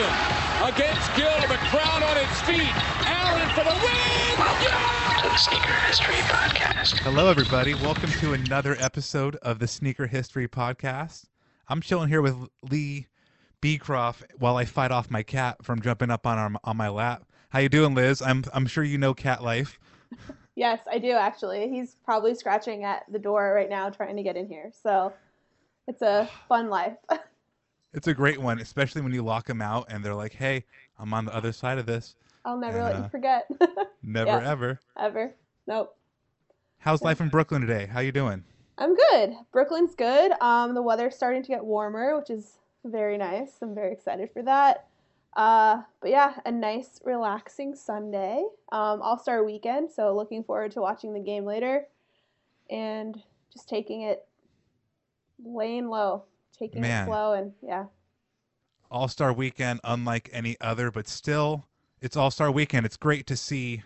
Iverson against Gill. The crowd on its feet. Allen for the win. Welcome to the Sneaker History Podcast. Hello, everybody. Welcome to another episode of the Sneaker History Podcast. I'm chilling here with Liz Beecroft while I fight off my cat from jumping up on our, on my lap. How you doing, Liz? I'm I'm sure you know cat life. Yes, I do actually. He's probably scratching at the door right now trying to get in here. So it's a fun life. It's a great one, especially when you lock them out and they're like, "Hey, I'm on the other side of this." I'll never And, let uh, you forget. Never Yeah. ever. Ever. Nope. How's life in Brooklyn today? How you doing? I'm good. Brooklyn's good. Um, the weather's starting to get warmer, which is very nice. I'm very excited for that. Uh, but yeah, a nice, relaxing Sunday. Um, All Star weekend, so looking forward to watching the game later, and just taking it, laying low, taking Man. it slow, and yeah, All Star Weekend, unlike any other, but still, it's All Star Weekend. It's great to see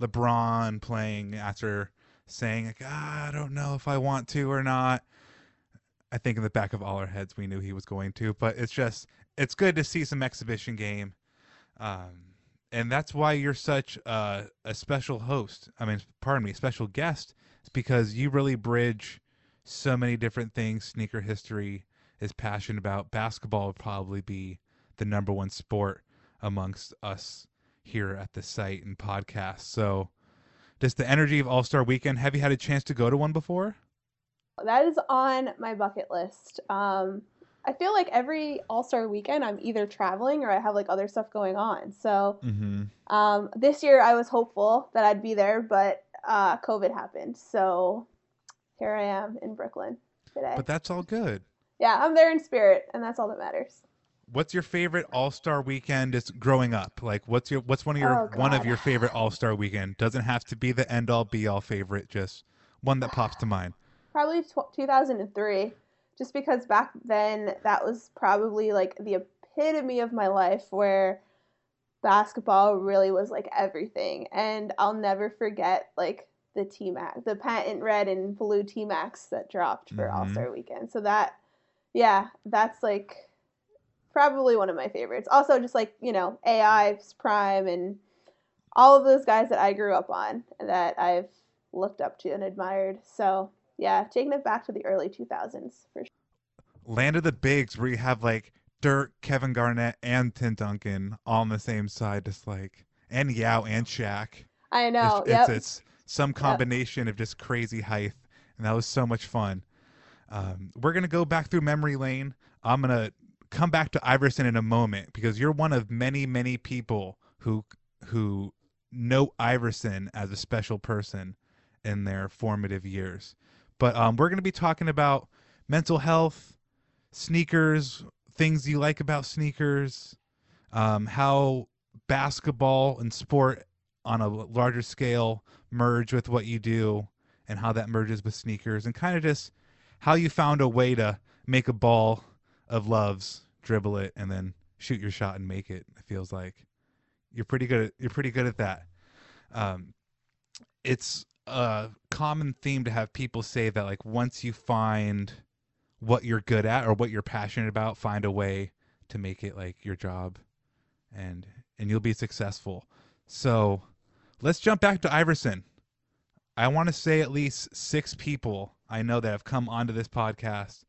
LeBron playing after saying, like, ah, "I don't know if I want to or not." I think in the back of all our heads, we knew he was going to, but it's just it's good to see some exhibition game, um, and that's why you're such a, a special host. I mean, pardon me, special guest, it's because you really bridge so many different things. Sneaker history is passionate about. Basketball would probably be the number one sport amongst us here at the site and podcast. So, just the energy of All Star Weekend. Have you had a chance to go to one before? that is on my bucket list. Um, I feel like every All Star weekend, I'm either traveling or I have like other stuff going on. So Mm-hmm. um, this year, I was hopeful that I'd be there, but uh, COVID happened. So here I am in Brooklyn today. But that's all good. Yeah, I'm there in spirit, and that's all that matters. What's your favorite All Star Weekend? Just growing up, like what's your what's one of your Oh, one of your favorite All Star Weekend? Doesn't have to be the end all be all favorite. Just one that pops to mind. Probably tw- 2003, just because back then that was probably like the epitome of my life where basketball really was like everything. And I'll never forget like the T Max, the patent red and blue T Max that dropped for Mhm. All Star Weekend. So that, yeah, that's like probably one of my favorites. Also, just like, you know, AI's Prime and all of those guys that I grew up on that I've looked up to and admired. So, yeah, taking it back to the early 2000s for sure. Land of the Bigs, where you have like Dirk, Kevin Garnett, and Tim Duncan all on the same side, just like and Yao and Shaq. I know. It's, yep. it's, it's some combination of just crazy height, and that was so much fun. Um, we're gonna go back through memory lane. I'm gonna come back to Iverson in a moment because you're one of many, many people who who know Iverson as a special person in their formative years. But um, we're gonna be talking about mental health, sneakers, things you like about sneakers, um, how basketball and sport on a larger scale merge with what you do and how that merges with sneakers and kind of just how you found a way to make a ball of loves dribble it and then shoot your shot and make it it feels like you're pretty good at, you're pretty good at that. Um, it's a common theme to have people say that like once you find what you're good at or what you're passionate about find a way to make it like your job and and you'll be successful. So let's jump back to iverson. I want to say at least six people i know that have come onto this podcast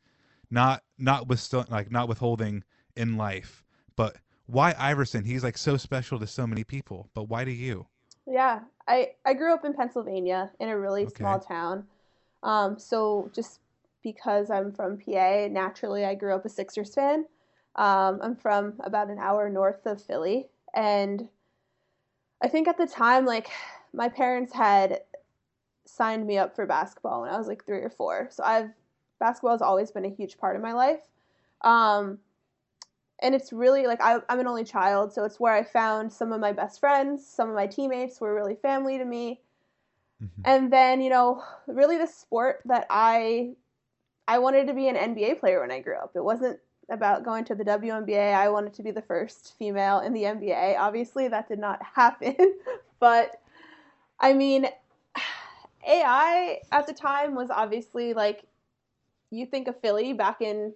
not not with like not withholding in life but why Iverson? He's like so special to so many people, but why do you? Yeah, I I grew up in Pennsylvania in a really Okay. small town. Um, so just because I'm from PA, naturally I grew up a Sixers fan. Um, I'm from about an hour north of Philly, and I think at the time, like my parents had signed me up for basketball when I was like three or four. So I've basketball has always been a huge part of my life. Um, and it's really like I, I'm an only child, so it's where I found some of my best friends. Some of my teammates were really family to me. Mm-hmm. And then you know, really the sport that I I wanted to be an NBA player when I grew up. It wasn't about going to the WNBA. I wanted to be the first female in the NBA. Obviously, that did not happen, but I mean, AI at the time was obviously like you think of Philly back in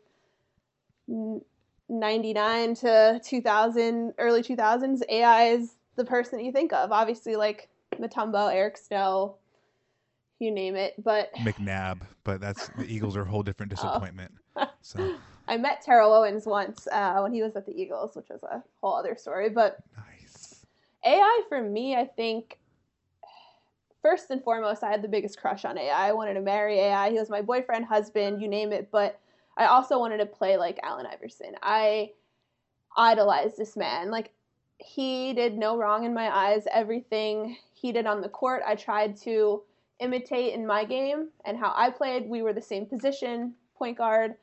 99 to 2000 early 2000s ai is the person that you think of obviously like Mutombo eric snow you name it but McNabb, but that's the Eagles are a whole different disappointment. So i met terrell owens once uh, when he was at the eagles which was a whole other story but nice. ai for me i think first and foremost i had the biggest crush on ai i. Wanted to marry ai he was my boyfriend husband you name it. But i also wanted to play like allen iverson. I idolized this man. Like he did no wrong in my eyes. Everything he did on the court i tried to imitate in my game and how i played. We were the same position point guard.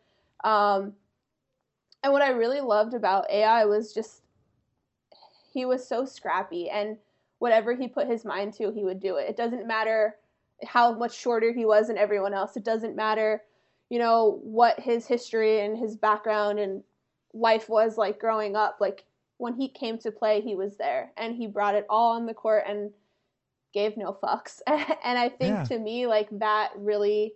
Um, and what i really loved about ai was just he was so scrappy. And whatever he put his mind to he would do it. It doesn't matter how much shorter he was than everyone else. It doesn't matter you know what his history and his background and life was like growing up. Like when he came to play he was there and he brought it all on the court and gave no fucks. And i think Yeah. to me like that really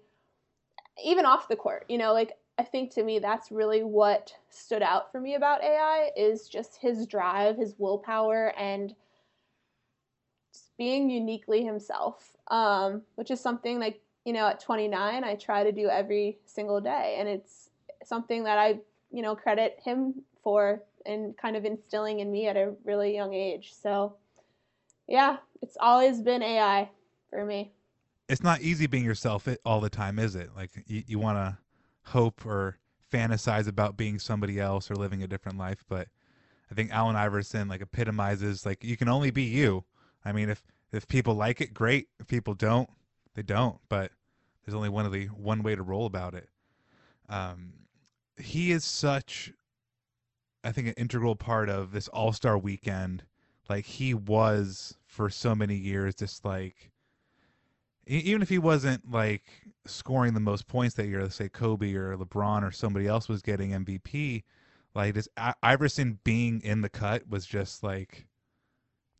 even off the court you know like i think to me that's really what stood out for me about ai is just his drive his willpower and being uniquely himself um, which is something like you know at 29 i try to do every single day and it's something that i you know credit him for and kind of instilling in me at a really young age so yeah it's always been ai for me It's not easy being yourself all the time, is it? Like you, you want to hope or fantasize about being somebody else or living a different life, but I think Allen Iverson like epitomizes like you can only be you. I mean, if if people like it, great. If people don't, they don't. But there's only one of the one way to roll about it. Um, he is such, I think, an integral part of this All Star weekend. Like he was for so many years, just like even if he wasn't like scoring the most points that year, say Kobe or LeBron or somebody else was getting MVP, like I- Iverson being in the cut was just like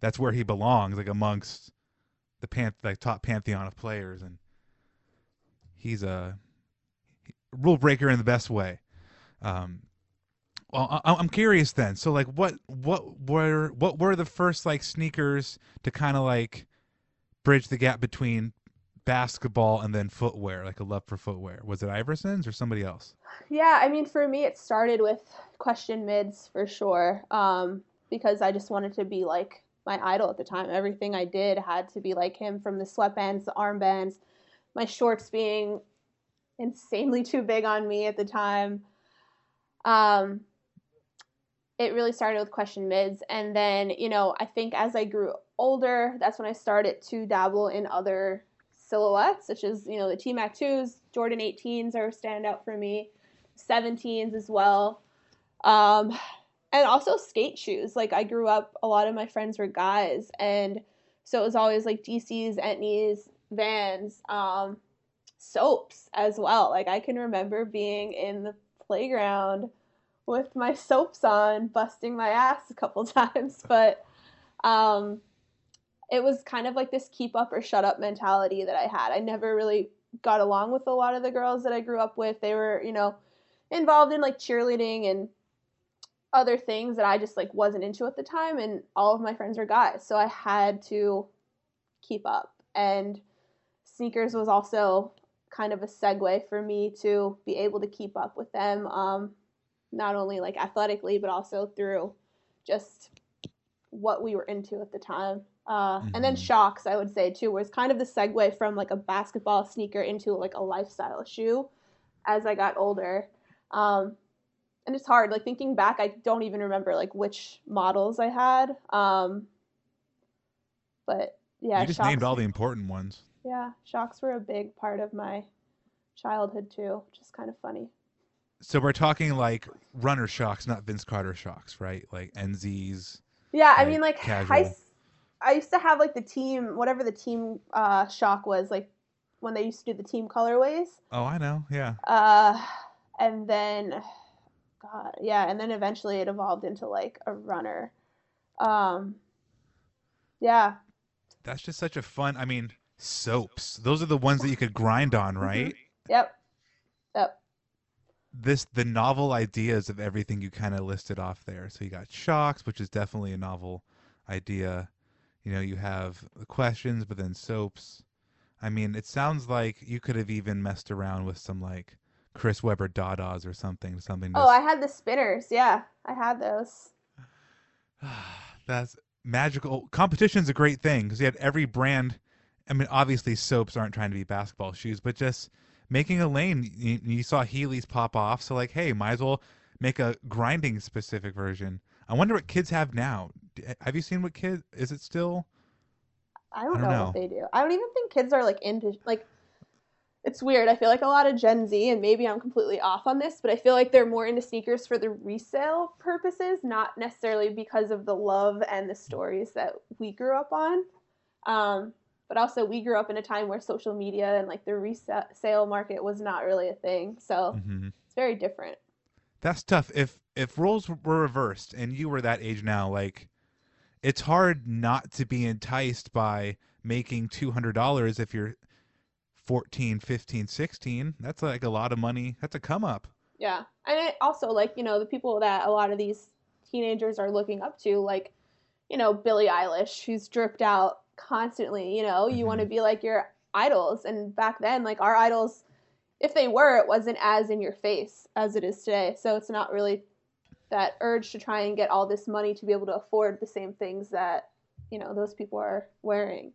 that's where he belongs, like amongst the pan like top pantheon of players, and he's a rule breaker in the best way. Um, well, I, I'm curious then. So, like, what what were what were the first like sneakers to kind of like bridge the gap between basketball and then footwear, like a love for footwear? Was it Iverson's or somebody else? Yeah, I mean, for me, it started with question mids for sure, um, because I just wanted to be like my idol at the time. Everything I did had to be like him, from the sweatbands, the armbands, my shorts being insanely too big on me at the time. Um, it really started with question mids, and then you know, I think as I grew older, that's when I started to dabble in other silhouettes, such as you know the T Mac twos, Jordan 18s are a standout for me. 17s as well. Um, and also skate shoes. Like I grew up, a lot of my friends were guys, and so it was always like DCs, Etnies, Vans, um, soaps as well. Like I can remember being in the playground with my soaps on, busting my ass a couple times, but um, it was kind of like this keep up or shut up mentality that I had. I never really got along with a lot of the girls that I grew up with. They were, you know, involved in like cheerleading and other things that I just like wasn't into at the time and all of my friends were guys. So I had to keep up. And sneakers was also kind of a segue for me to be able to keep up with them um not only like athletically but also through just what we were into at the time. Uh, And then Mhm. Shox, I would say too, was kind of the segue from like a basketball sneaker into like a lifestyle shoe as I got older. Um, and it's hard, like thinking back, I don't even remember like which models I had. Um, but yeah, you just Shox, named all the important ones. yeah, Shox were a big part of my childhood too, which is kind of funny. So we're talking like runner Shox, not Vince Carter Shox, right? Like NZs. Yeah, I Like, mean, like I, casual. s- I used to have like the team, whatever the team uh, shock was, like when they used to do the team colorways. Oh, I know. Yeah. Uh, and then, God, yeah, and then eventually it evolved into like a runner. Um, yeah, That's just such a fun. I mean, soaps. Those are the ones that you could grind on, Mm-hmm. right? yep, yep, This the novel ideas of everything you kind of listed off there. So you got Shox, which is definitely a novel idea. You know, you have the questions, but then soaps. I mean, it sounds like you could have even messed around with some like Chris Webber Dadas or something. Something. Oh, I had the spinners. Yeah, I had those. That's magical. Competition's a great thing because you had every brand. I mean, obviously, soaps aren't trying to be basketball shoes, but just making a lane. You, you saw Heelys pop off, so like, hey, might as well make a grinding specific version. I wonder what kids have now. Eh, have you seen what kids? Is it still? I don't, I don't know, know. what they do. I don't even think kids are like into like. It's weird. I feel like a lot of Gen Z, and maybe I'm completely off on this, but I feel like they're more into sneakers for the resale purposes, not necessarily because of the love and the stories that we grew up on. Um, but also, we grew up in a time where social media and like the resale market was not really a thing, so hmm it's very different. That's tough. If if roles were reversed and you were that age now, like it's hard not to be enticed by making $200 if you're 14, 15, 16. That's like a lot of money. That's a come up. Yeah. And it also like, you know, the people that a lot of these teenagers are looking up to, like, you know, Billie Eilish, who's dripped out constantly, you know, you want to mm-hmm. be like your idols. And back then, like our idols, if they were, it wasn't as in your face as it is today. So it's not really that urge to try and get all this money to be able to afford the same things that, you know, those people are wearing.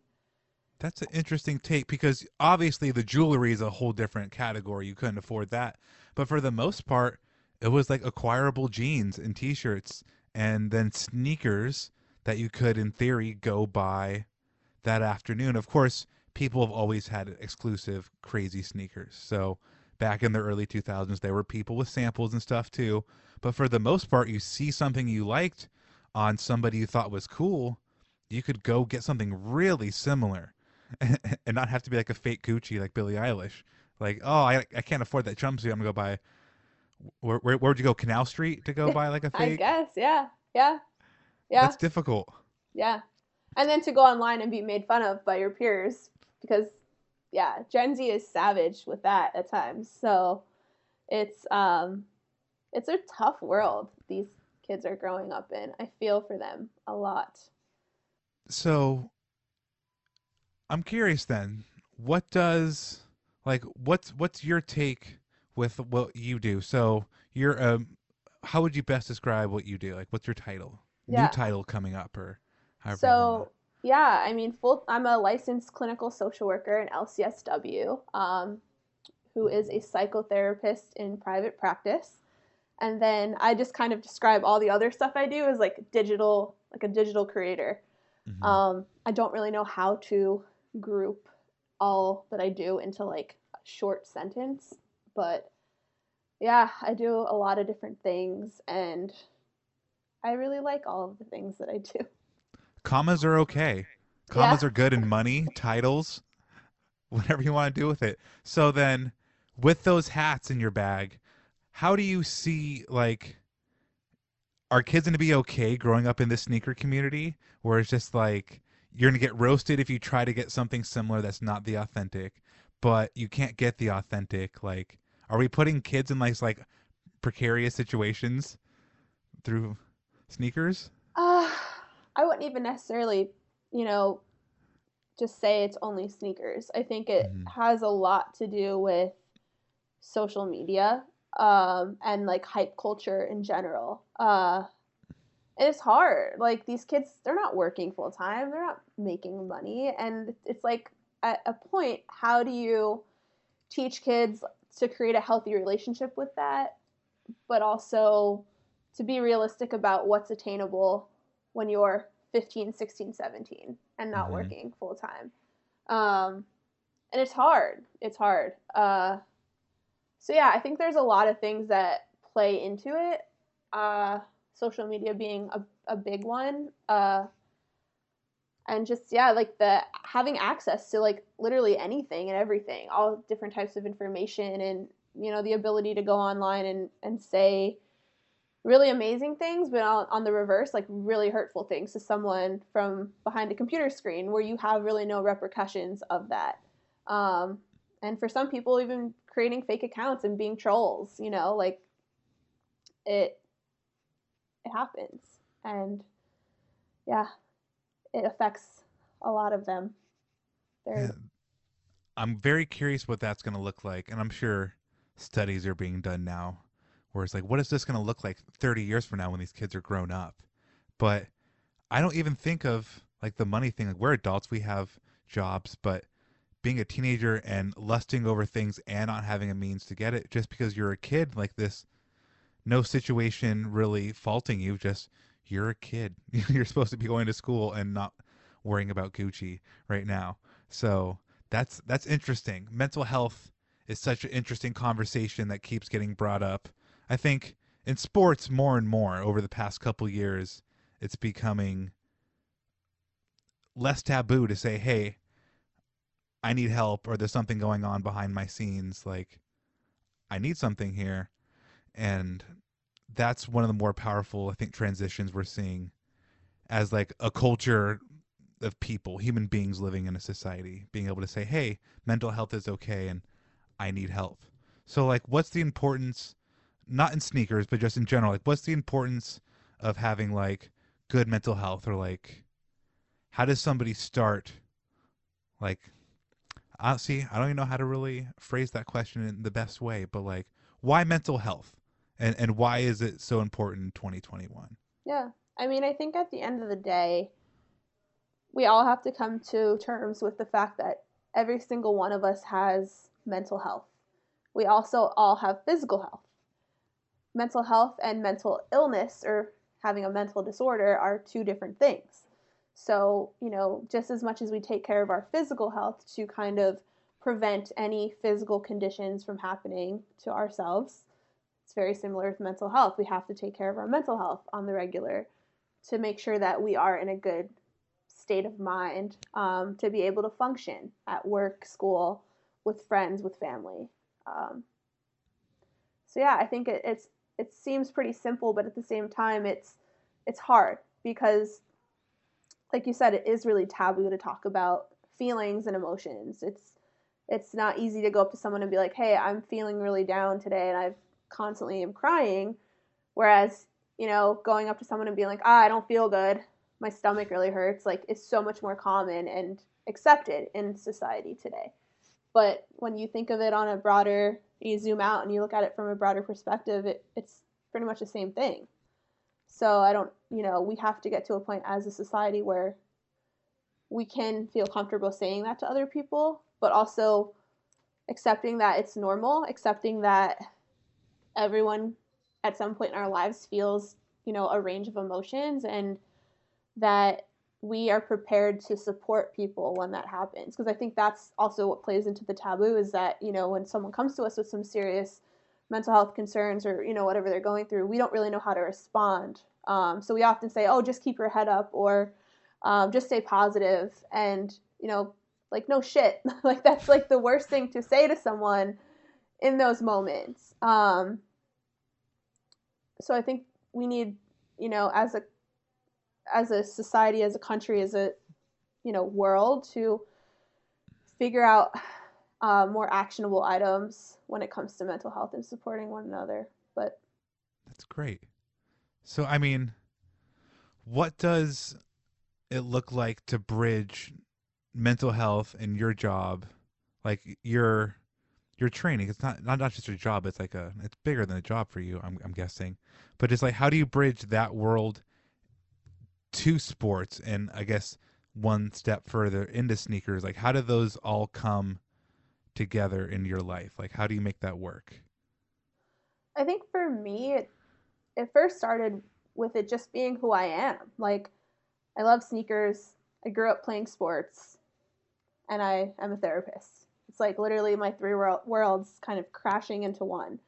That's an interesting take because obviously the jewelry is a whole different category. You couldn't afford that. But for the most part, it was like acquirable jeans and t shirts and then sneakers that you could, in theory, go buy that afternoon. Of course, people have always had exclusive, crazy sneakers. So back in the early 2000s, there were people with samples and stuff too. But for the most part, you see something you liked on somebody you thought was cool, you could go get something really similar and not have to be like a fake Gucci like Billie Eilish. Like, oh, I I can't afford that jumpsuit. I'm gonna go buy. Where where where would you go? Canal Street to go buy like a fake? I guess, yeah. Yeah. Yeah. That's difficult. Yeah. And then to go online and be made fun of by your peers because yeah, Gen Z is savage with that at times. So it's um it's a tough world these kids are growing up in. I feel for them a lot. So I'm curious then, what does like what's what's your take with what you do? So you're um how would you best describe what you do? Like what's your title? Yeah. New title coming up or however So yeah, I mean, full. I'm a licensed clinical social worker in LCSW, um, who is a psychotherapist in private practice, and then I just kind of describe all the other stuff I do as like digital, like a digital creator. Mhm. Um, I don't really know how to group all that I do into like a short sentence, but yeah, I do a lot of different things, and I really like all of the things that I do. commas are okay. Commas Yeah. are good in money, titles, whatever you want to do with it. So then, with those hats in your bag, how do you see like are kids going to be okay growing up in this sneaker community where it's just like you're going to get roasted if you try to get something similar that's not the authentic, but you can't get the authentic like are we putting kids in like like precarious situations through sneakers? Uh, I wouldn't even necessarily, you know, just say it's only sneakers. I think it Mhm. has a lot to do with social media um, and like hype culture in general. Uh, it's hard. Like these kids, they're not working full time. They're not making money, and it's like at a point, how do you teach kids to create a healthy relationship with that, but also to be realistic about what's attainable when you're 15, 16, 17 and not Mhm. working full time. Um, and it's hard. It's hard. Uh, so yeah, I think there's a lot of things that play into it. Uh, social media being a, a big one. Uh, and just yeah, like the having access to like literally anything and everything, all different types of information, and you know the ability to go online and and say really amazing things, but on, on the reverse, like really hurtful things to someone from behind a computer screen, where you have really no repercussions of that. Um, and for some people, even creating fake accounts and being trolls, you know, like it it happens, and yeah, it affects a lot of them. Yeah. I'm very curious what that's going to look like, and I'm sure studies are being done now, where it's like, what is this going to look like 30 years from now when these kids are grown up? But I don't even think of like the money thing. Like we're adults, we have jobs, but being a teenager and lusting over things and not having a means to get it just because you're a kid like this, no situation really faulting you. Just you're a kid. you're supposed to be going to school and not worrying about Gucci right now. So that's that's interesting. Mental health is such an interesting conversation that keeps getting brought up. I think in sports more and more over the past couple years, it's becoming less taboo to say, "Hey, I need help," or "There's something going on behind my scenes." Like, I need something here, and that's one of the more powerful, I think, transitions we're seeing as like a culture of people, human beings living in a society, being able to say, "Hey, mental health is okay, and I need help." So, like, what's the importance, not in sneakers, but just in general? Like, what's the importance of having like good mental health, or like, how does somebody start? Like, I see. I don't even know how to really phrase that question in the best way, but like, why mental health, and and why is it so important in 2021? Yeah. I mean, I think at the end of the day, we all have to come to terms with the fact that every single one of us has mental health. We also all have physical health. Mental health and mental illness or having a mental disorder are two different things. So, you know, just as much as we take care of our physical health to kind of prevent any physical conditions from happening to ourselves, it's very similar with mental health. We have to take care of our mental health on the regular to make sure that we are in a good state of mind um, to be able to function at work, school, with friends, with family. Um, so yeah, I think it, it's it seems pretty simple, but at the same time, it's it's hard because, like you said, it is really taboo to talk about feelings and emotions. It's it's not easy to go up to someone and be like, "Hey, I'm feeling really down today, and I've constantly am crying." Whereas, you know, going up to someone and being like, "Ah, I don't feel good. My stomach really hurts," like is so much more common and accepted in society today. But when you think of it on a broader, you zoom out and you look at it from a broader perspective, it, it's pretty much the same thing. So I don't, you know, we have to get to a point as a society where we can feel comfortable saying that to other people, but also accepting that it's normal, accepting that everyone at some point in our lives feels, you know, a range of emotions and that we are prepared to support people when that happens. Because i think that's also what plays into the taboo is that you know when someone comes to us with some serious mental health concerns or you know whatever they're going through we don't really know how to respond. Um, so we often say oh just keep your head up or um, just stay positive and you know like no shit. Like that's like the worst thing to say to someone in those moments. Um, so i think we need you know as a as a society, as a country, as a you know world to figure out uh, more actionable items when it comes to mental health and supporting one another. But That's great. So, I mean, what does it look like to bridge mental health and your job, like your your training? It's not not not just your job. It's like a it's bigger than a job for you. I'm I'm guessing, but it's like how do you bridge that world to sports and I guess one step further into sneakers, like how do those all come together in your life? Like how do you make that work? I think for me, it, it first started with it just being who I am. Like, I love sneakers. I grew up playing sports, and I am a therapist. It's like literally my three world, worlds kind of crashing into one.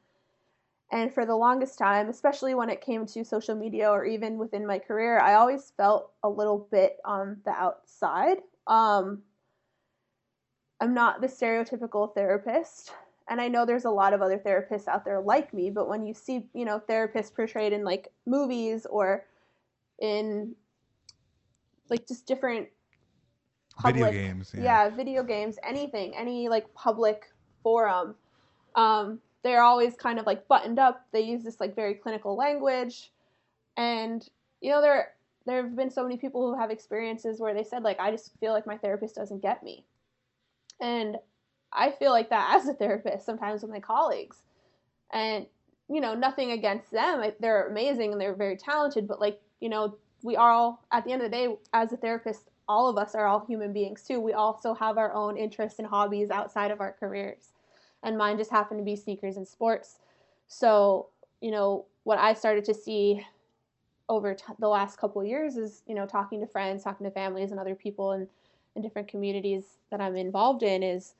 And for the longest time, especially when it came to social media or even within my career, I always felt a little bit on the outside. Um, I'm not the stereotypical therapist, and I know there's a lot of other therapists out there like me, but when you see, you know, therapists portrayed in like movies or in like just different Video public games, yeah. yeah. video games, anything, any like public forum, um, they're always kind of like buttoned up. They use this like very clinical language, and you know there there have been so many people who have experiences where they said like I just feel like my therapist doesn't get me, and I feel like that as a therapist sometimes with my colleagues, and you know nothing against them. They're amazing and they're very talented, but like you know we all at the end of the day as a therapist all of us are all human beings too. We also have our own interests and hobbies outside of our careers. And mine just happened to be sneakers and sports. So you know what i started to see over t- the last couple years is you know talking to friends talking to families and other people in, in different communities that i'm involved in is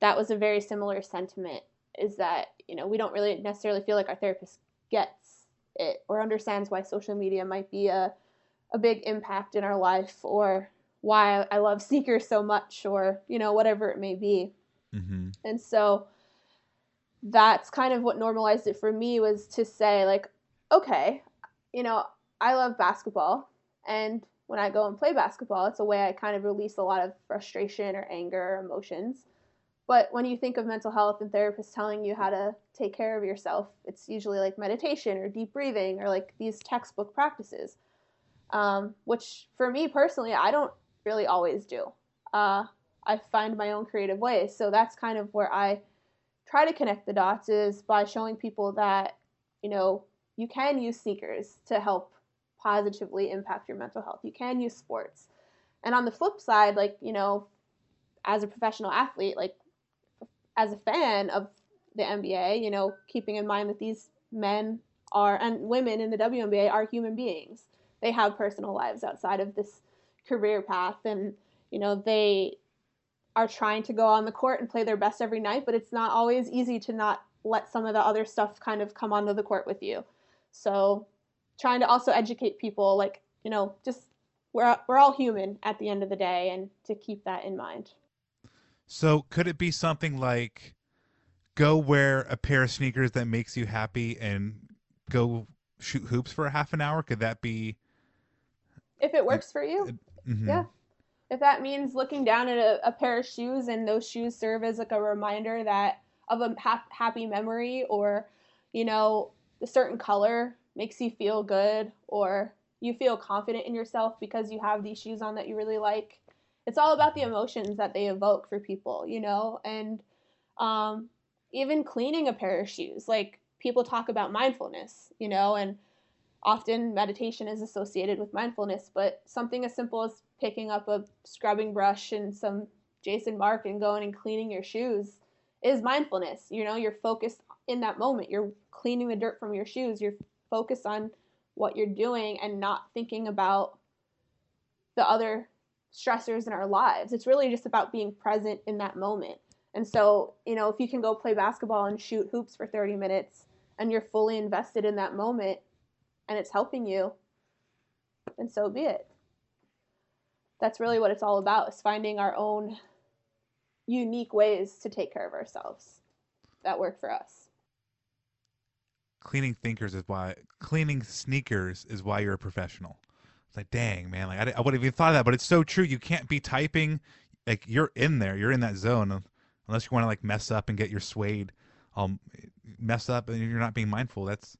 that was a very similar sentiment is that you know we don't really necessarily feel like our therapist gets it or understands why social media might be a, a big impact in our life or why I love sneakers so much or you know whatever it may be. Mm-hmm. and so that's kind of what normalized it for me was to say like okay you know I love basketball. And when I go and play basketball it's a way I kind of release a lot of frustration or anger or emotions. But when you think of mental health and therapists telling you how to take care of yourself, it's usually like meditation or deep breathing or like these textbook practices, um, which for me personally, I don't really always do. Uh, I find my own creative ways. So that's kind of where I try to connect the dots is by showing people that, you know, you can use sneakers to help positively impact your mental health. You can use sports. And on the flip side, like, you know, as a professional athlete, like as a fan of the NBA, you know, keeping in mind that these men are and women in the WNBA are human beings. They have personal lives outside of this career path and you know, they are trying to go on the court and play their best every night, but it's not always easy to not let some of the other stuff kind of come onto the court with you. So, trying to also educate people like, you know, just we're we're all human at the end of the day and to keep that in mind. So could it be something like go wear a pair of sneakers that makes you happy and go shoot hoops for a half an hour? Could that be If it works for you, Mhm. Yeah. If that means looking down at a, a pair of shoes and those shoes serve as like a reminder that of a ha- happy memory or, you know, a certain color makes you feel good or you feel confident in yourself because you have these shoes on that you really like. It's all about the emotions that they evoke for people, you know, and um, even cleaning a pair of shoes. Like people talk about mindfulness, you know, and often meditation is associated with mindfulness, but something as simple as picking up a scrubbing brush and some Jason Markk and going and cleaning your shoes is mindfulness. You know, you're focused in that moment. You're cleaning the dirt from your shoes. You're focused on what you're doing and not thinking about the other stressors in our lives. It's really just about being present in that moment. And so, you know, if you can go play basketball and shoot hoops for 30 minutes and you're fully invested in that moment and it's helping you, then so be it. That's really what it's all about is finding our own unique ways to take care of ourselves that work for us. cleaning thinkers is why cleaning sneakers is why you're a professional. It's like, dang, man, like I, I would have even thought of that, but it's so true. You can't be typing, like you're in there, you're in that zone, unless you want to like mess up and get your suede, um, mess up and you're not being mindful. That's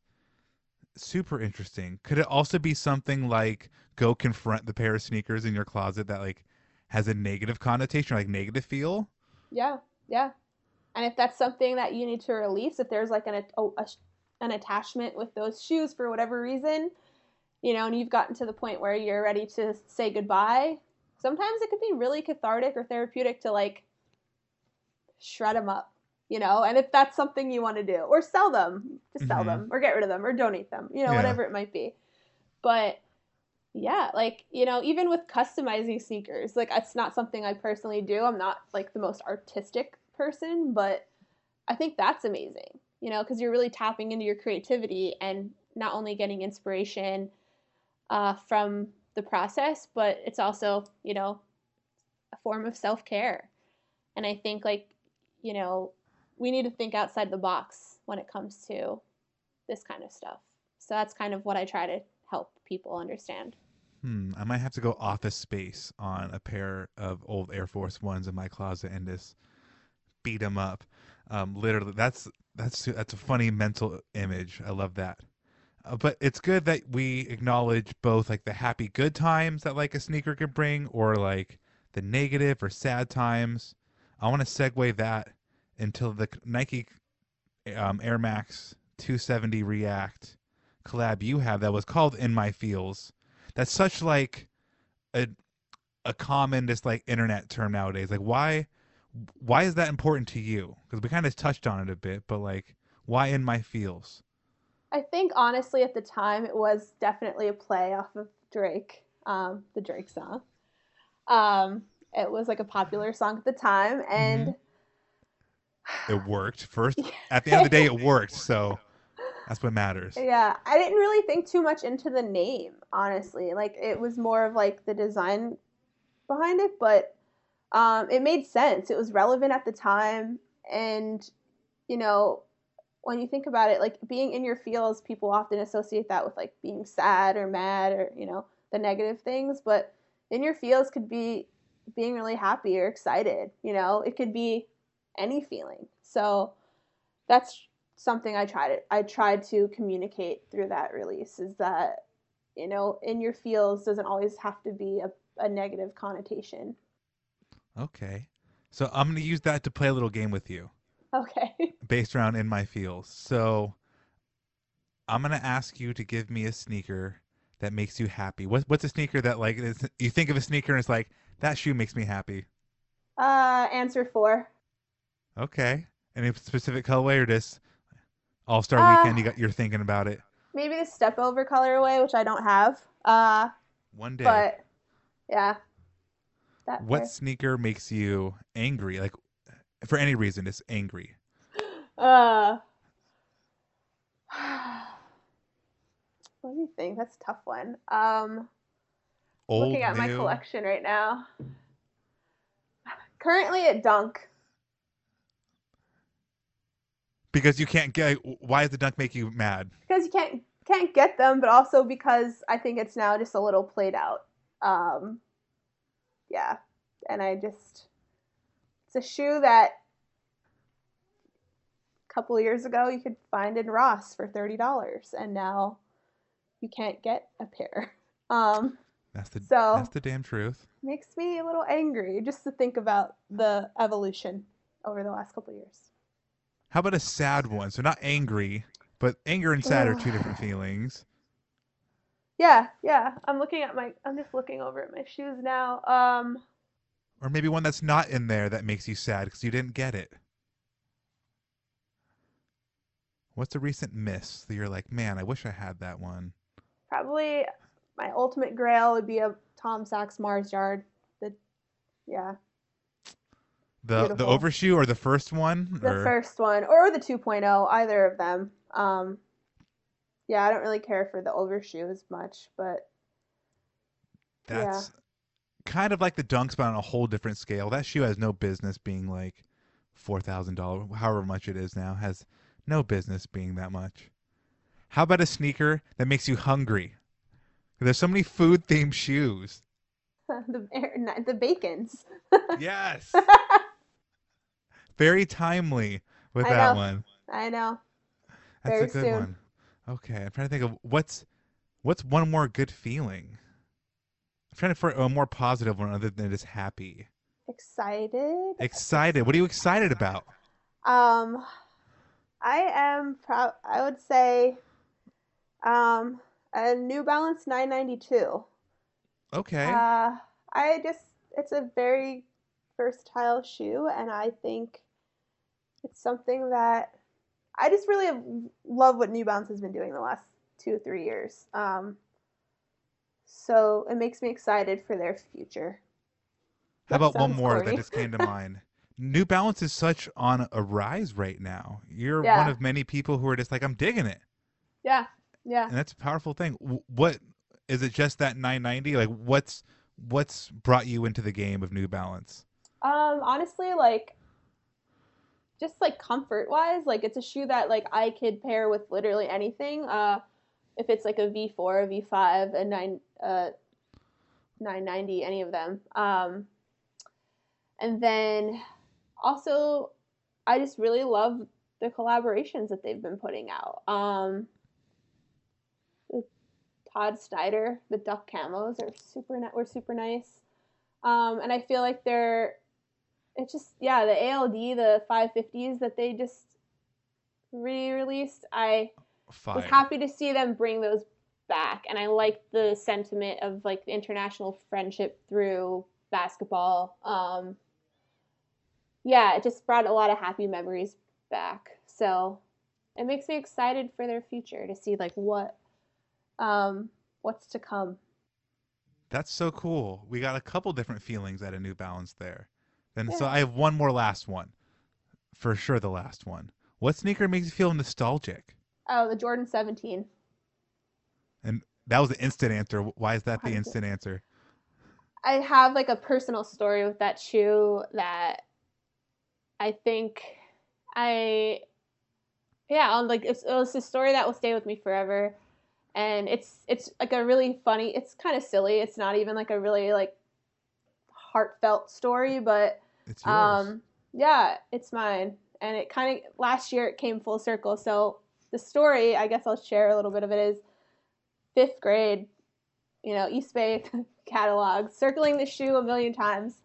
super interesting. Could it also be something like go confront the pair of sneakers in your closet that like has a negative connotation, or, like negative feel? Yeah, yeah. And if that's something that you need to release, if there's like an oh, a, a, an attachment with those shoes for whatever reason, you know, and you've gotten to the point where you're ready to say goodbye, sometimes it could be really cathartic or therapeutic to like shred them up, you know, and if that's something you want to do, or sell them, just sell Mhm. them, or get rid of them, or donate them, you know, Yeah. whatever it might be. But yeah, like, you know, even with customizing sneakers, like, it's not something I personally do. I'm not like the most artistic person, but I think that's amazing, you know, because you're really tapping into your creativity and not only getting inspiration uh, from the process, but it's also, you know, a form of self care. And I think, like, you know, we need to think outside the box when it comes to this kind of stuff. So that's kind of what I try to help people understand. Hmm, I might have to go office space on a pair of old Air Force Ones in my closet and just beat them up. Um, literally, that's that's that's a funny mental image. I love that. Uh, but it's good that we acknowledge both like the happy good times that like a sneaker can bring, or like the negative or sad times. I want to segue that into the Nike um, Air Max 270 React collab you have that was called "In My Feels." That's such like a a common just like internet term nowadays. Like why why is that important to you? Because we kind of touched on it a bit, but like why in my feels? I think honestly, at the time, it was definitely a play off of Drake, um, the Drake song. Um, it was like a popular song at the time, and It worked first. At the end of the day, it worked. So that's what matters. yeah, I didn't really think too much into the name, honestly. Like it was more of like the design behind it, but um, it made sense. It was relevant at the time, and you know, when you think about it, like being in your feels, people often associate that with like being sad or mad or you know the negative things, but in your feels could be being really happy or excited. You know, it could be any feeling. So that's something I tried I tried to communicate through that release is that you know in your feels doesn't always have to be a, a negative connotation. Okay. So I'm gonna use that to play a little game with you Okay. based around in my feels. So I'm gonna ask you to give me a sneaker that makes you happy. What, what's a sneaker that like is, you think of a sneaker and it's like that shoe makes me happy? Uh answer 4. Okay. Any specific colorway or just All Star Uh, Weekend? You got you're thinking about it Maybe the step over colorway which I don't have. Uh one day. but yeah. That what sneaker makes you angry? Like for any reason, it's angry. Uh Let me think. That's a tough one. Um Old, looking at my collection right now. Currently at Dunk. Because you can't get. Why does the dunk make you mad? because you can't can't get them, but also because I think it's now just a little played out. Um, yeah, and I just it's a shoe that a couple years ago you could find in Ross for thirty dollars, and now you can't get a pair. Um, That's the So- that's the damn truth. makes me a little angry just to think about the evolution over the last couple years. How about a sad one? So not angry, but anger and sad are two different feelings. Yeah, yeah. I'm looking at my. I'm just looking over at my shoes now. Um. Or maybe one that's not in there that makes you sad because you didn't get it. What's a recent miss that you're like, man, I wish I had that one? Probably my ultimate grail would be a Tom Sachs Mars Yard. The yeah, The the overshoe or the first one? the or... first one or the 2.0, either of them. Um, yeah, I don't really care for the overshoe as much, but yeah. That's kind of like the dunks, but on a whole different scale. That shoe has no business being like four thousand dollars, however much it is now, has no business being that much. How about a sneaker that makes you hungry? There's so many food themed shoes. the the bacons. Yes, very timely with I that know. one. I know. That's Very a good soon. one. Okay, I'm trying to think of what's what's one more good feeling. I'm trying to for a more positive one other than just happy. Excited. Excited. What are you excited about? Um, I am proud. I would say, um, a New Balance 992. Okay. Uh, I just, it's a very versatile shoe, and I think it's something that I just really have- love what New Balance has been doing the last two, three years. Um, so it makes me excited for their future. How that about one more corny. that just came to mind? New Balance is such on a rise right now. You're one of many people who are just like, I'm digging it, Yeah, yeah. and that's a powerful thing. What is it? Just that 990? Like, what's what's brought you into the game of New Balance? Um, honestly, like just like comfort wise, like it's a shoe that like I could pair with literally anything. Uh, if it's like a V four, a V five, a nine, uh, nine ninety, any of them. Um, and then also, I just really love the collaborations that they've been putting out. Um, Todd Snyder, the duck camos are super were super nice. Um, and I feel like they're it's just yeah the ALD the 550s that they just re-released I Fire. was happy to see them bring those back and I like the sentiment of like international friendship through basketball um yeah it just brought a lot of happy memories back so it makes me excited for their future to see like what um what's to come That's so cool. We got a couple different feelings at a New Balance there. And so I have one more last one. For sure the last one. What sneaker makes you feel nostalgic? oh the Jordan 17 And that was the instant answer. Why is that the instant answer? I have like a personal story with that shoe that I think I yeah, on like it's, it was a story that will stay with me forever. And it's it's like a really funny, it's kind of silly. It's not even like a really like heartfelt story, but It's yours. um yeah, it's mine. And it kind of last year it came full circle. So the story, I guess I'll share a little bit of it is 5th grade you know, Eastbay catalog, circling the shoe a million times.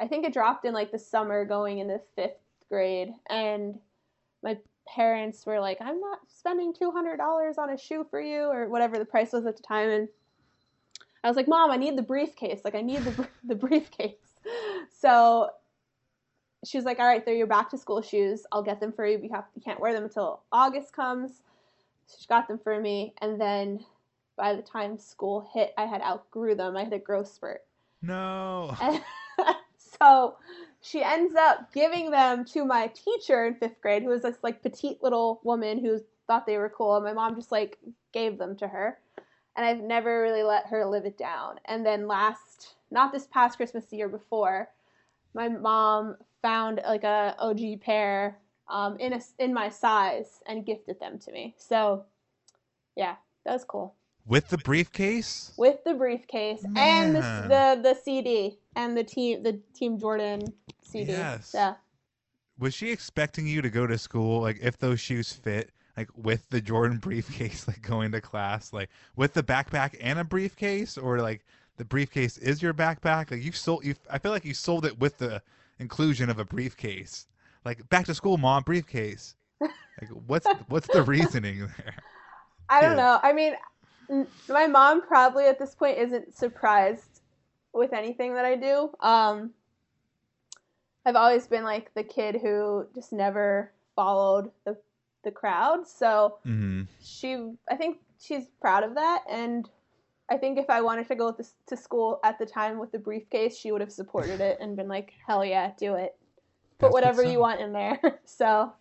I think it dropped in like the summer going into fifth grade. And my parents were like, I'm not spending $200 on a shoe for you, or whatever the price was at the time. And I was like, Mom, I need the briefcase. Like, I need the, the briefcase. So she was like, All right, they're your back to school shoes. I'll get them for you. You, have, you can't wear them until August comes. She got them for me. And then by the time school hit, I had outgrew them. I had a growth spurt. no. So she ends up giving them to my teacher in fifth grade, who was this like petite little woman who thought they were cool. And my mom just like gave them to her. And I've never really let her live it down. And then last, not this past Christmas, the year before, my mom found like a OG pair um, in a in my size and gifted them to me. So, yeah, that was cool With the briefcase? with the briefcase and the, the the CD and the team the Team Jordan CD. Yes. Yeah. Was she expecting you to go to school like if those shoes fit like with the Jordan briefcase like going to class like with the backpack and a briefcase or like the briefcase is your backpack like you sold you I feel like you sold it with the inclusion of a briefcase like back to school mom briefcase like what's what's the reasoning there I don't know. I mean, my mom probably at this point isn't surprised with anything that I do. Um, I've always been like the kid who just never followed the the crowd. So mm-hmm. she, I think she's proud of that, and I think if I wanted to go to, to school at the time with the briefcase, she would have supported it and been like, "Hell yeah, do it! Put That's whatever you want in there." so,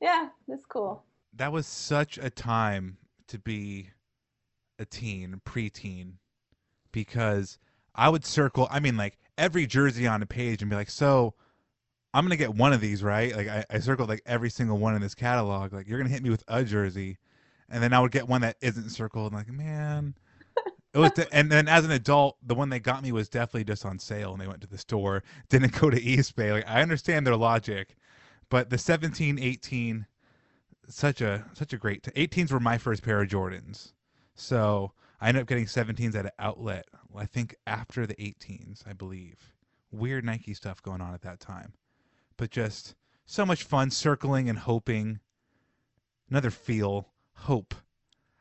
yeah, that's cool. that was such a time to be a teen, preteen, because I would circle. I mean, like every jersey on a page and be like, "So, I'm gonna get one of these, right?" Like I, I circled like every single one in this catalog. Like you're gonna hit me with a jersey, and then I would get one that isn't circled. And like, man, it was. De- and then as an adult, the one they got me was definitely just on sale, and they went to the store. Didn't go to Eastbay. Like I understand their logic, but the 17, 18 such a such a great. T- 18s were my first pair of Jordans, so I ended up getting 17s at an outlet. I think after the 18s, I believe. Weird Nike stuff going on at that time, but just so much fun circling and hoping. Another feel hope.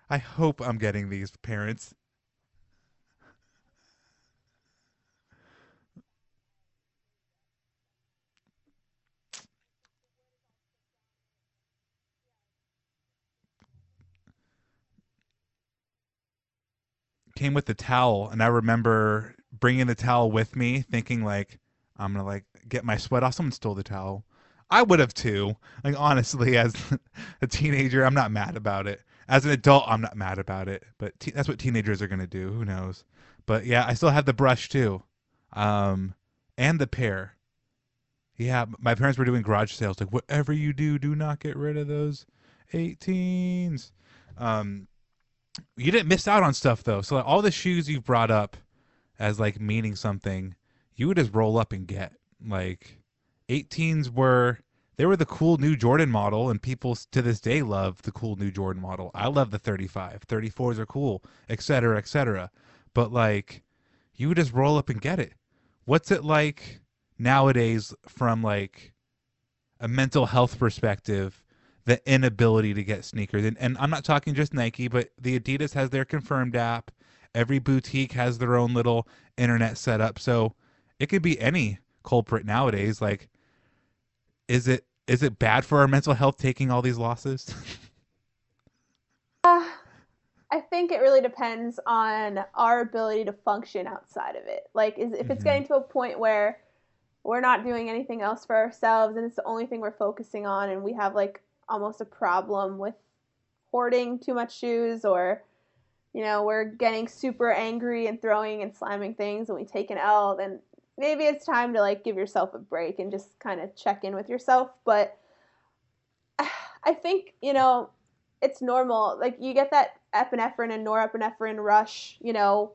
I hope I'm getting these parents. Came with the towel, and I remember bringing the towel with me, thinking like I'm gonna like get my sweat off. Someone stole the towel. I would have too. Like honestly, as a teenager, I'm not mad about it. As an adult, I'm not mad about it. But te- that's what teenagers are gonna do. Who knows? But yeah, I still have the brush too, um, and the pair. Yeah, my parents were doing garage sales. Like whatever you do, do not get rid of those 18s. Um, you didn't miss out on stuff though. So like, all the shoes you've brought up as like meaning something, you would just roll up and get like 18s were they were the cool new Jordan model, and people to this day love the cool new Jordan model. I love the 35, 34s are cool, etc., etc. But like, you would just roll up and get it. What's it like nowadays from like a mental health perspective? The inability to get sneakers, and, and I'm not talking just Nike, but the Adidas has their confirmed app. Every boutique has their own little internet setup, so it could be any culprit nowadays. Like, is it is it bad for our mental health taking all these losses? Uh, I think it really depends on our ability to function outside of it. Like, is if it's Mhm. getting to a point where we're not doing anything else for ourselves and it's the only thing we're focusing on, and we have like almost a problem with hoarding too much shoes, or you know, we're getting super angry and throwing and slamming things, and we take an L, then maybe it's time to like give yourself a break and just kind of check in with yourself. But I think you know it's normal. Like you get that epinephrine and norepinephrine rush. You know,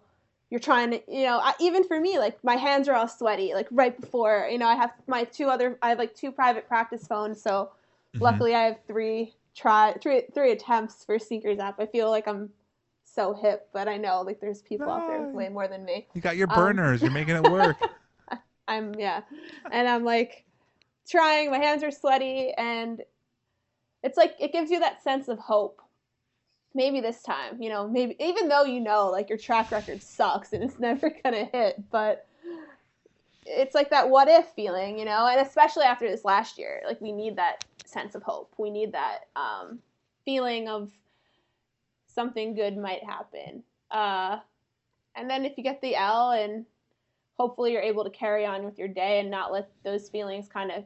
you're trying to. You know, I, even for me, like my hands are all sweaty. Like right before, you know, I have my two other. I have like two private practice phones, so Mhm. luckily I have three try three three attempts for sneakers app. I feel like I'm so hip, but I know like there's people out there with way more than me. You got your Um, burners. You're making it work. I'm yeah, and I'm like trying. My hands are sweaty, and it's like it gives you that sense of hope. Maybe this time, you know, maybe even though you know like your track record sucks and it's never gonna hit, but it's like that what if feeling, you know, and especially after this last year, like we need that sense of hope. We need that um, feeling of something good might happen. Uh, and then if you get the L and hopefully you're able to carry on with your day and not let those feelings kind of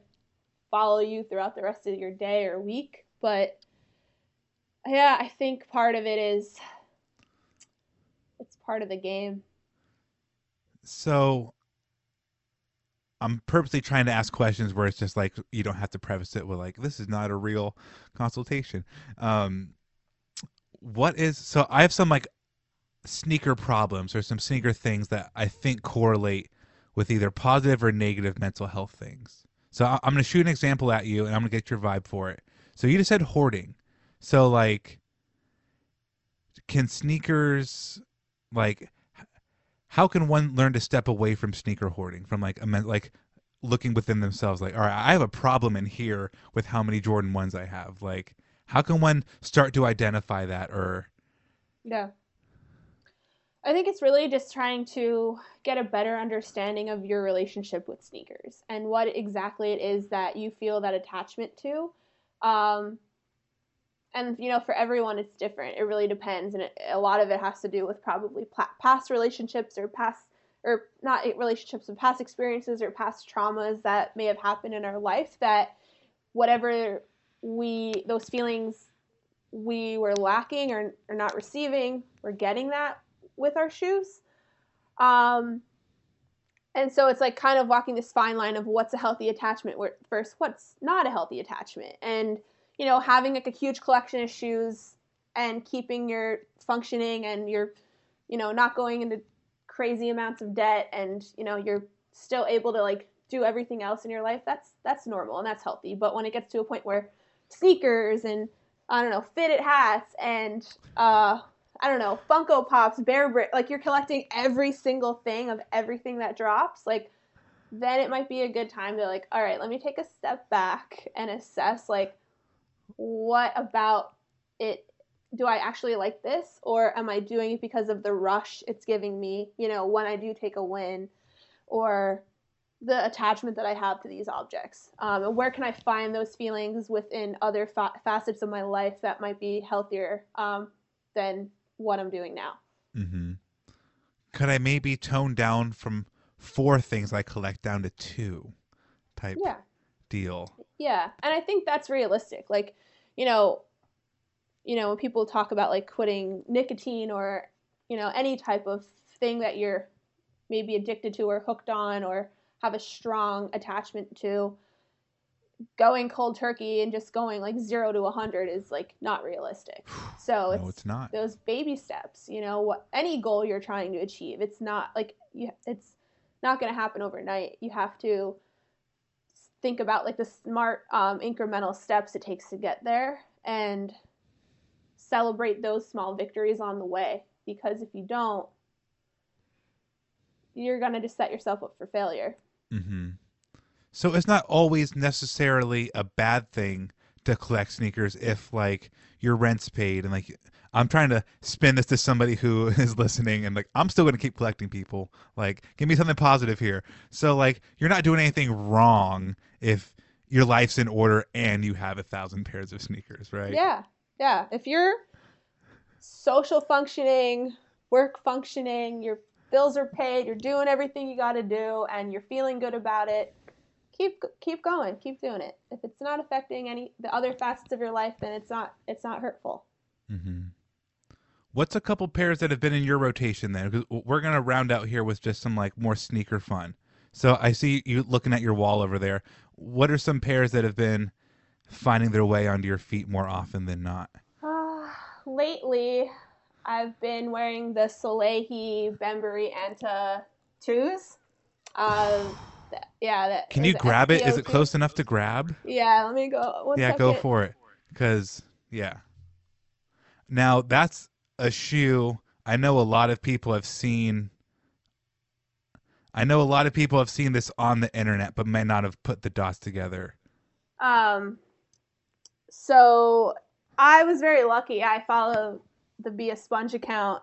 follow you throughout the rest of your day or week. But yeah, I think part of it is it's part of the game. So I'm purposely trying to ask questions where it's just like you don't have to preface it with like this is not a real consultation. Um what is so I have some like sneaker problems or some sneaker things that I think correlate with either positive or negative mental health things. So I- I'm going to shoot an example at you and I'm going to get your vibe for it. So you just said hoarding. So like can sneakers like how can one learn to step away from sneaker hoarding from like like looking within themselves like all right i have a problem in here with how many jordan ones i have like how can one start to identify that or Yeah. I think it's really just trying to get a better understanding of your relationship with sneakers and what exactly it is that you feel that attachment to. Um, and, you know, for everyone, it's different. It really depends. And it, a lot of it has to do with probably past relationships or past, or not relationships, but past experiences or past traumas that may have happened in our life that whatever we, those feelings we were lacking or, or not receiving, we're getting that with our shoes. Um, and so it's like kind of walking this fine line of what's a healthy attachment versus what's not a healthy attachment. And, you know, having like a huge collection of shoes and keeping your functioning and you're, you know, not going into crazy amounts of debt and, you know, you're still able to like do everything else in your life, that's that's normal and that's healthy. But when it gets to a point where sneakers and I don't know, fitted hats and uh I don't know, Funko Pops, Bear Brick, like you're collecting every single thing of everything that drops, like then it might be a good time to like, all right, let me take a step back and assess like what about it do I actually like this or am I doing it because of the rush it's giving me, you know, when I do take a win or the attachment that I have to these objects? Um, and where can I find those feelings within other fa- facets of my life that might be healthier um, than what I'm doing now? Mm-hmm. Could I maybe tone down from four things I collect down to two type Yeah. Deal? Yeah, and I think that's realistic. Like, you know, you know, when people talk about like quitting nicotine or, you know, any type of thing that you're maybe addicted to or hooked on or have a strong attachment to, going cold turkey and just going like 0 to a 100 is like not realistic. So no, it's not. those baby steps you know what any goal you're trying to achieve it's not like you, it's not going to happen overnight you have to think about like the smart um, incremental steps it takes to get there and celebrate those small victories on the way because if you don't you're going to just set yourself up for failure Mm-hmm. So it's not always necessarily a bad thing to collect sneakers if like your rent's paid and like I'm trying to spin this to somebody who is listening and like I'm still going to keep collecting people. Like give me something positive here. So like you're not doing anything wrong if your life's in order and you have a thousand pairs of sneakers, right? Yeah, yeah. If you're social functioning, work functioning, your bills are paid, you're doing everything you got to do, and you're feeling good about it, keep keep going, keep doing it. If it's not affecting any the other facets of your life, then it's not it's not hurtful. Mm-hmm. What's a couple pairs that have been in your rotation then? 'Cause we're gonna round out here with just some like more sneaker fun. So I see you looking at your wall over there. What are some pairs that have been finding their way onto your feet more often than not? Uh, lately, I've been wearing the Salehe Bembury Anta twos. Uh, yeah, that Can you grab it? Is it close enough to grab? Yeah, let me go. Yeah, go for it. Cause yeah. Now that's a shoe I know a lot of people have seen I know a lot of people have seen this on the internet but may not have put the dots together. Um, so I was very lucky. I follow the Be a Sponge account,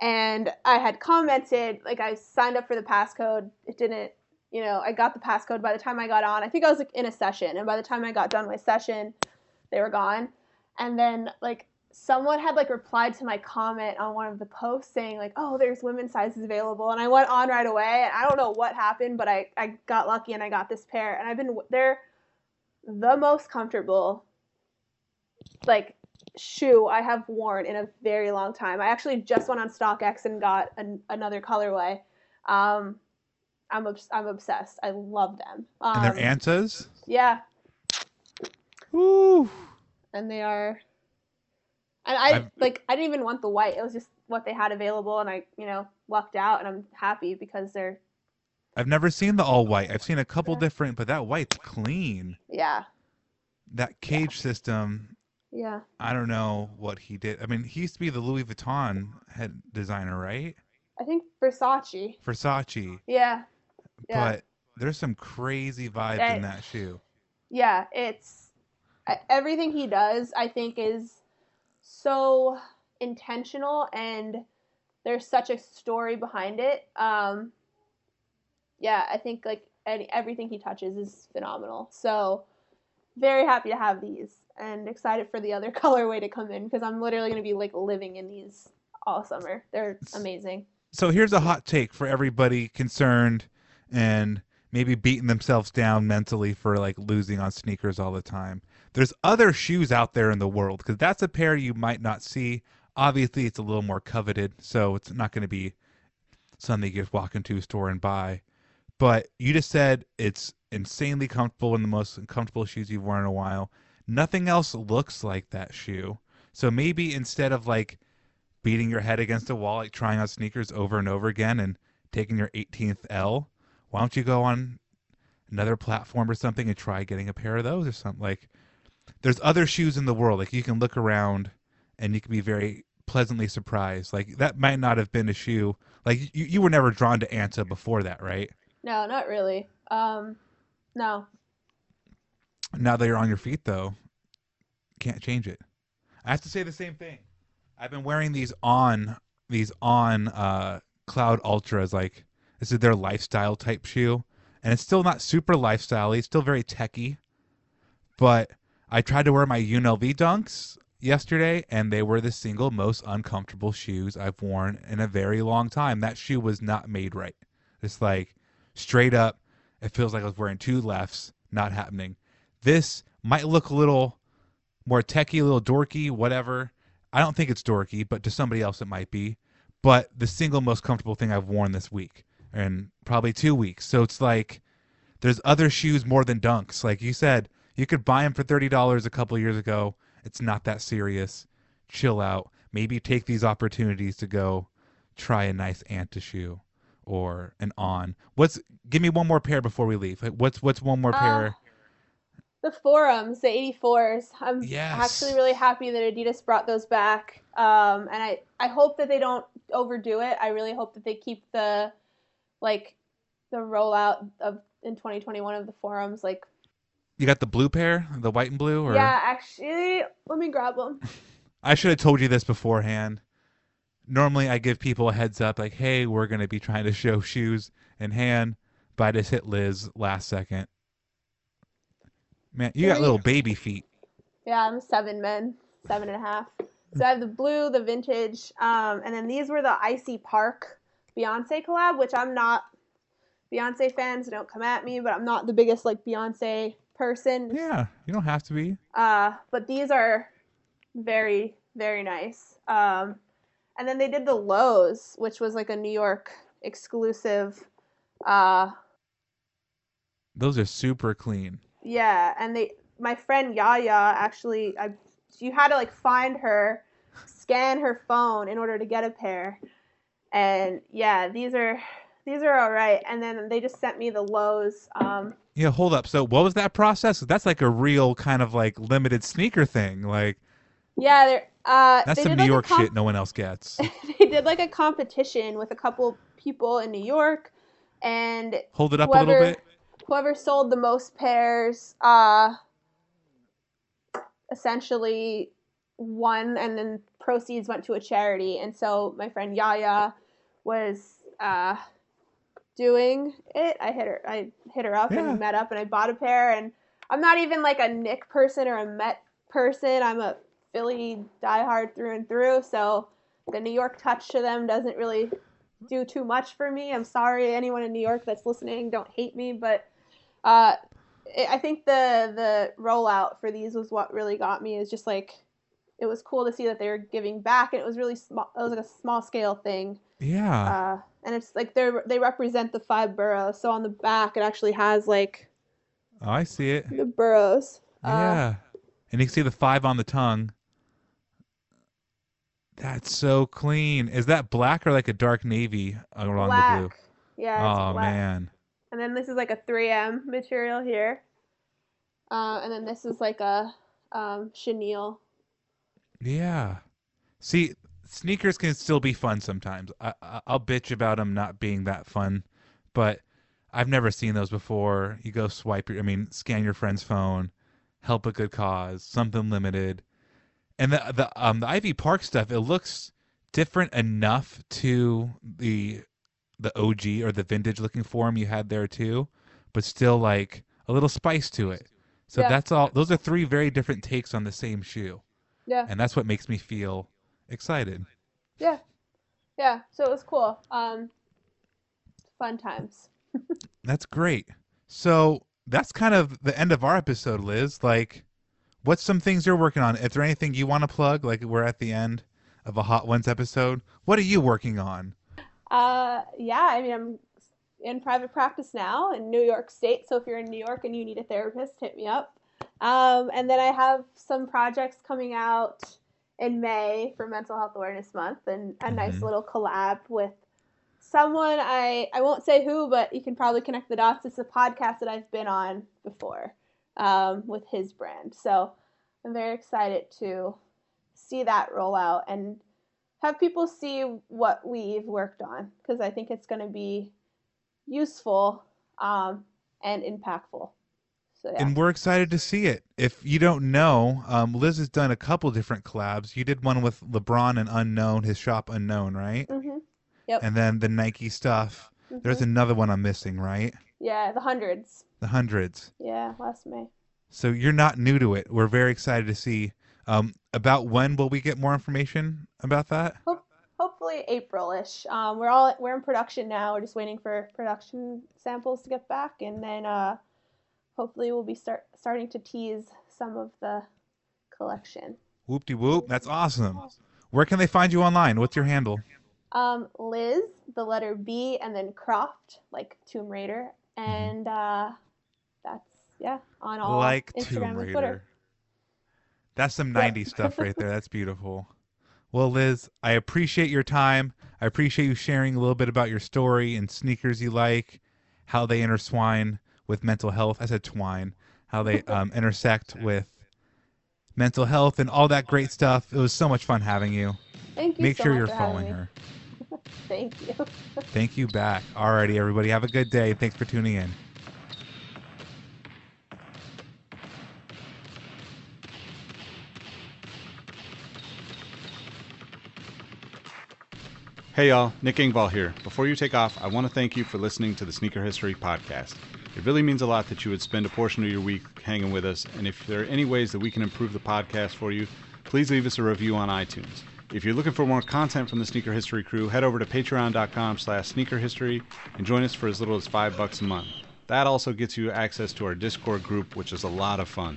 and I had commented like I signed up for the passcode. It didn't, you know, I got the passcode by the time I got on. I think I was like in a session, and by the time I got done my session, they were gone. And then like someone had like replied to my comment on one of the posts saying like, "Oh, there's women's sizes available," and I went on right away. And I don't know what happened, but I I got lucky and I got this pair, and I've been they're the most comfortable like shoe I have worn in a very long time. I actually just went on StockX and got an, another colorway. Um, I'm obs- I'm obsessed. I love them. Um, And they're Antas? yeah, Woo. and they are. And I I've- like I didn't even want the white. It was just what they had available, and I you know lucked out, and I'm happy because they're I've never seen the all white. I've seen a couple different, but that white's clean. yeah That cage system, yeah I don't know what he did. I mean, he used to be the Louis Vuitton head designer, right? I think Versace Versace. yeah yeah. But there's some crazy vibes in eh. that shoe. yeah, it's everything he does. I think is so intentional, and there's such a story behind it. Um, yeah, I think like any, everything he touches is phenomenal. So very happy to have these, and excited for the other colorway to come in because I'm literally gonna be like living in these all summer. They're amazing. So here's a hot take for everybody concerned and maybe beating themselves down mentally for like losing on sneakers all the time. There's other shoes out there in the world because that's a pair you might not see. Obviously, it's a little more coveted, so it's not going to be something you just walk into a store and buy. But you just said it's insanely comfortable and the most comfortable shoes you've worn in a while. Nothing else looks like that shoe. So maybe instead of like beating your head against a wall, like trying on sneakers over and over again and taking your 18th L, why don't you go on another platform or something and try getting a pair of those or something? Like, there's other shoes in the world. Like, you can look around and you can be very pleasantly surprised. Like, that might not have been a shoe. Like, you, you were never drawn to Anta before that, right? No, not really. Um, no. Now that you're on your feet, though, can't change it. I have to say the same thing. I've been wearing these on these on uh, Cloud Ultras like this is their lifestyle type shoe, and it's still not super lifestyle. It's still very techy, but I tried to wear my UNLV Dunks yesterday, and they were the single most uncomfortable shoes I've worn in a very long time. That shoe was not made right. It's like straight up, it feels like I was wearing two lefts. Not happening. This might look a little more techy, a little dorky, whatever. I don't think it's dorky, but to somebody else it might be. But the single most comfortable thing I've worn this week, and probably two weeks. So it's like there's other shoes more than dunks. Like you said, you could buy them for thirty dollars a couple years ago. It's not that serious. Chill out. Maybe take these opportunities to go try a nice Anta shoe or an on. What's give me one more pair before we leave. What's what's one more pair? Uh, the forums, the 84s. I'm Yes. actually really happy that Adidas brought those back. Um, and I, I hope that they don't overdo it. I really hope that they keep the like the rollout of in 2021 of the forums like You got the blue pair, the white and blue, or yeah actually let me grab them I should have told you this beforehand. Normally, I give people a heads up, like, "Hey, we're going to be trying to show shoes in hand," but I just hit Liz last second. Man, you got little baby feet. Yeah, I'm seven men, seven and a half. So I have the blue, the vintage, um, and then these were the Ivy Park Beyonce collab, which I'm not Beyonce fans. Don't come at me, but I'm not the biggest like Beyonce person. Yeah, you don't have to be. Uh, but these are very, very nice. Um, and then they did the lows, which was like a New York exclusive. Uh, Those are super clean. Yeah, and they my friend Yaya actually I you had to like find her, scan her phone in order to get a pair. And yeah, these are these are all right. And then they just sent me the lows. um Yeah, hold up. So, what was that process? That's like a real kind of like limited sneaker thing. Like yeah, uh that's some New like York comp- shit no one else gets. they did like a competition with a couple people in New York and Hold it up a little bit. whoever sold the most pairs uh essentially won and then proceeds went to a charity and so my friend Yaya was uh doing it I hit her I hit her up Yeah. and met up and I bought a pair and I'm not even like a Knick person or a Met person I'm a Philly diehard through and through so the New York touch to them doesn't really do too much for me. I'm sorry, anyone in New York that's listening, don't hate me, but uh, I I think the the rollout for these was what really got me. Is just like it was cool to see that they were giving back, and it was really small. It was like a small scale thing, Yeah. uh, and it's like they they represent the five boroughs. So on the back, it actually has like oh, I see it. the boroughs. Uh, Yeah. And you can see the five on the tongue. That's so clean. Is that black or like a dark navy along black. the blue? Yeah. It's Oh black. man. And then this is like a 3M material here. Uh, and then this is like a um, chenille. Yeah. See, sneakers can still be fun sometimes. I, I I'll bitch about them not being that fun, but I've never seen those before. You go swipe your, I mean, scan your friend's phone, help a good cause, something limited, and the the um the Ivy Park stuff. It looks different enough to the the OG or the vintage looking form you had there too, but still like a little spice to it. So Yeah. that's all. Those are three very different takes on the same shoe Yeah. and that's what makes me feel excited. Yeah. Yeah. So it was cool. Um, fun times. That's great. So that's kind of the end of our episode, Liz. Like, what's some things you're working on? Is there anything you want to plug? Like, we're at the end of a Hot Ones episode. What are you working on? Uh, yeah. I mean, I'm in private practice now in New York State. So if you're in New York and you need a therapist, hit me up. Um, and then I have some projects coming out in May for Mental Health Awareness Month and a nice Mhm. little collab with someone I I won't say who, but you can probably connect the dots. It's a podcast that I've been on before um, with his brand. So I'm very excited to see that roll out and have people see what we've worked on because I think it's going to be useful um, and impactful. So yeah. And we're excited to see it. If you don't know, um, Liz has done a couple different collabs. You did one with LeBron and UNKNWN, his shop UNKNWN, right? hmm Yep. And then the Nike stuff. There's Mhm. another one I'm missing, right? yeah, the hundreds. The hundreds. Yeah, last May. So you're not new to it. We're very excited to see. Um, about when will we get more information about that? Hope, hopefully April-ish. Um, we're all we're in production now. We're just waiting for production samples to get back, and then uh, hopefully we'll be start starting to tease some of the collection. Whoop de whoop. That's awesome. Where can they find you online? What's your handle? Um, Liz, the letter B, and then Croft, like Tomb Raider, Mm-hmm. and uh, that's yeah on all like Instagram Tomb and Raider. Twitter. That's some Yep. 90s stuff right there. That's beautiful. Well, Liz, I appreciate your time. I appreciate you sharing a little bit about your story and sneakers you like, how they intertwine with mental health. I said twine. How they um, intersect with mental health and all that great stuff. It was so much fun having you. Thank you. Make so sure much you're following me. her. Thank you. Thank you back. Alrighty, everybody. Have a good day. Thanks for tuning in. Hey y'all, Nick Engvall here. Before you take off, I want to thank you for listening to the Sneaker History Podcast. It really means a lot that you would spend a portion of your week hanging with us, and if there are any ways that we can improve the podcast for you, please leave us a review on iTunes. If you're looking for more content from the Sneaker History crew, head over to patreon.com slash sneakerhistory and join us for as little as five bucks a month. That also gets you access to our Discord group, which is a lot of fun.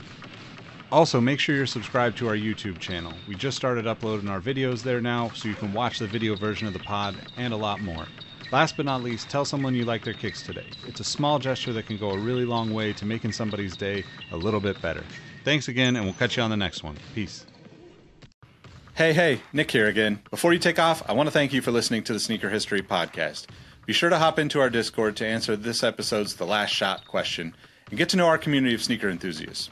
Also, make sure you're subscribed to our YouTube channel. We just started uploading our videos there now, so you can watch the video version of the pod and a lot more. Last but not least, tell someone you like their kicks today. It's a small gesture that can go a really long way to making somebody's day a little bit better. Thanks again, and we'll catch you on the next one. Peace. Hey, hey, Nick here again. Before you take off, I want to thank you for listening to the Sneaker History Podcast. Be sure to hop into our Discord to answer this episode's The Last Shot question and get to know our community of sneaker enthusiasts.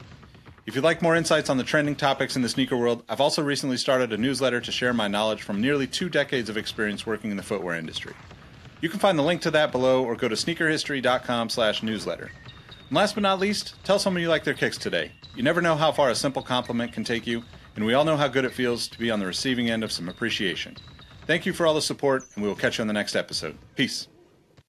If you'd like more insights on the trending topics in the sneaker world, I've also recently started a newsletter to share my knowledge from nearly two decades of experience working in the footwear industry. You can find the link to that below or go to sneakerhistory.com slash newsletter. And last but not least, tell someone you like their kicks today. You never know how far a simple compliment can take you, and we all know how good it feels to be on the receiving end of some appreciation. Thank you for all the support, and we will catch you on the next episode. Peace.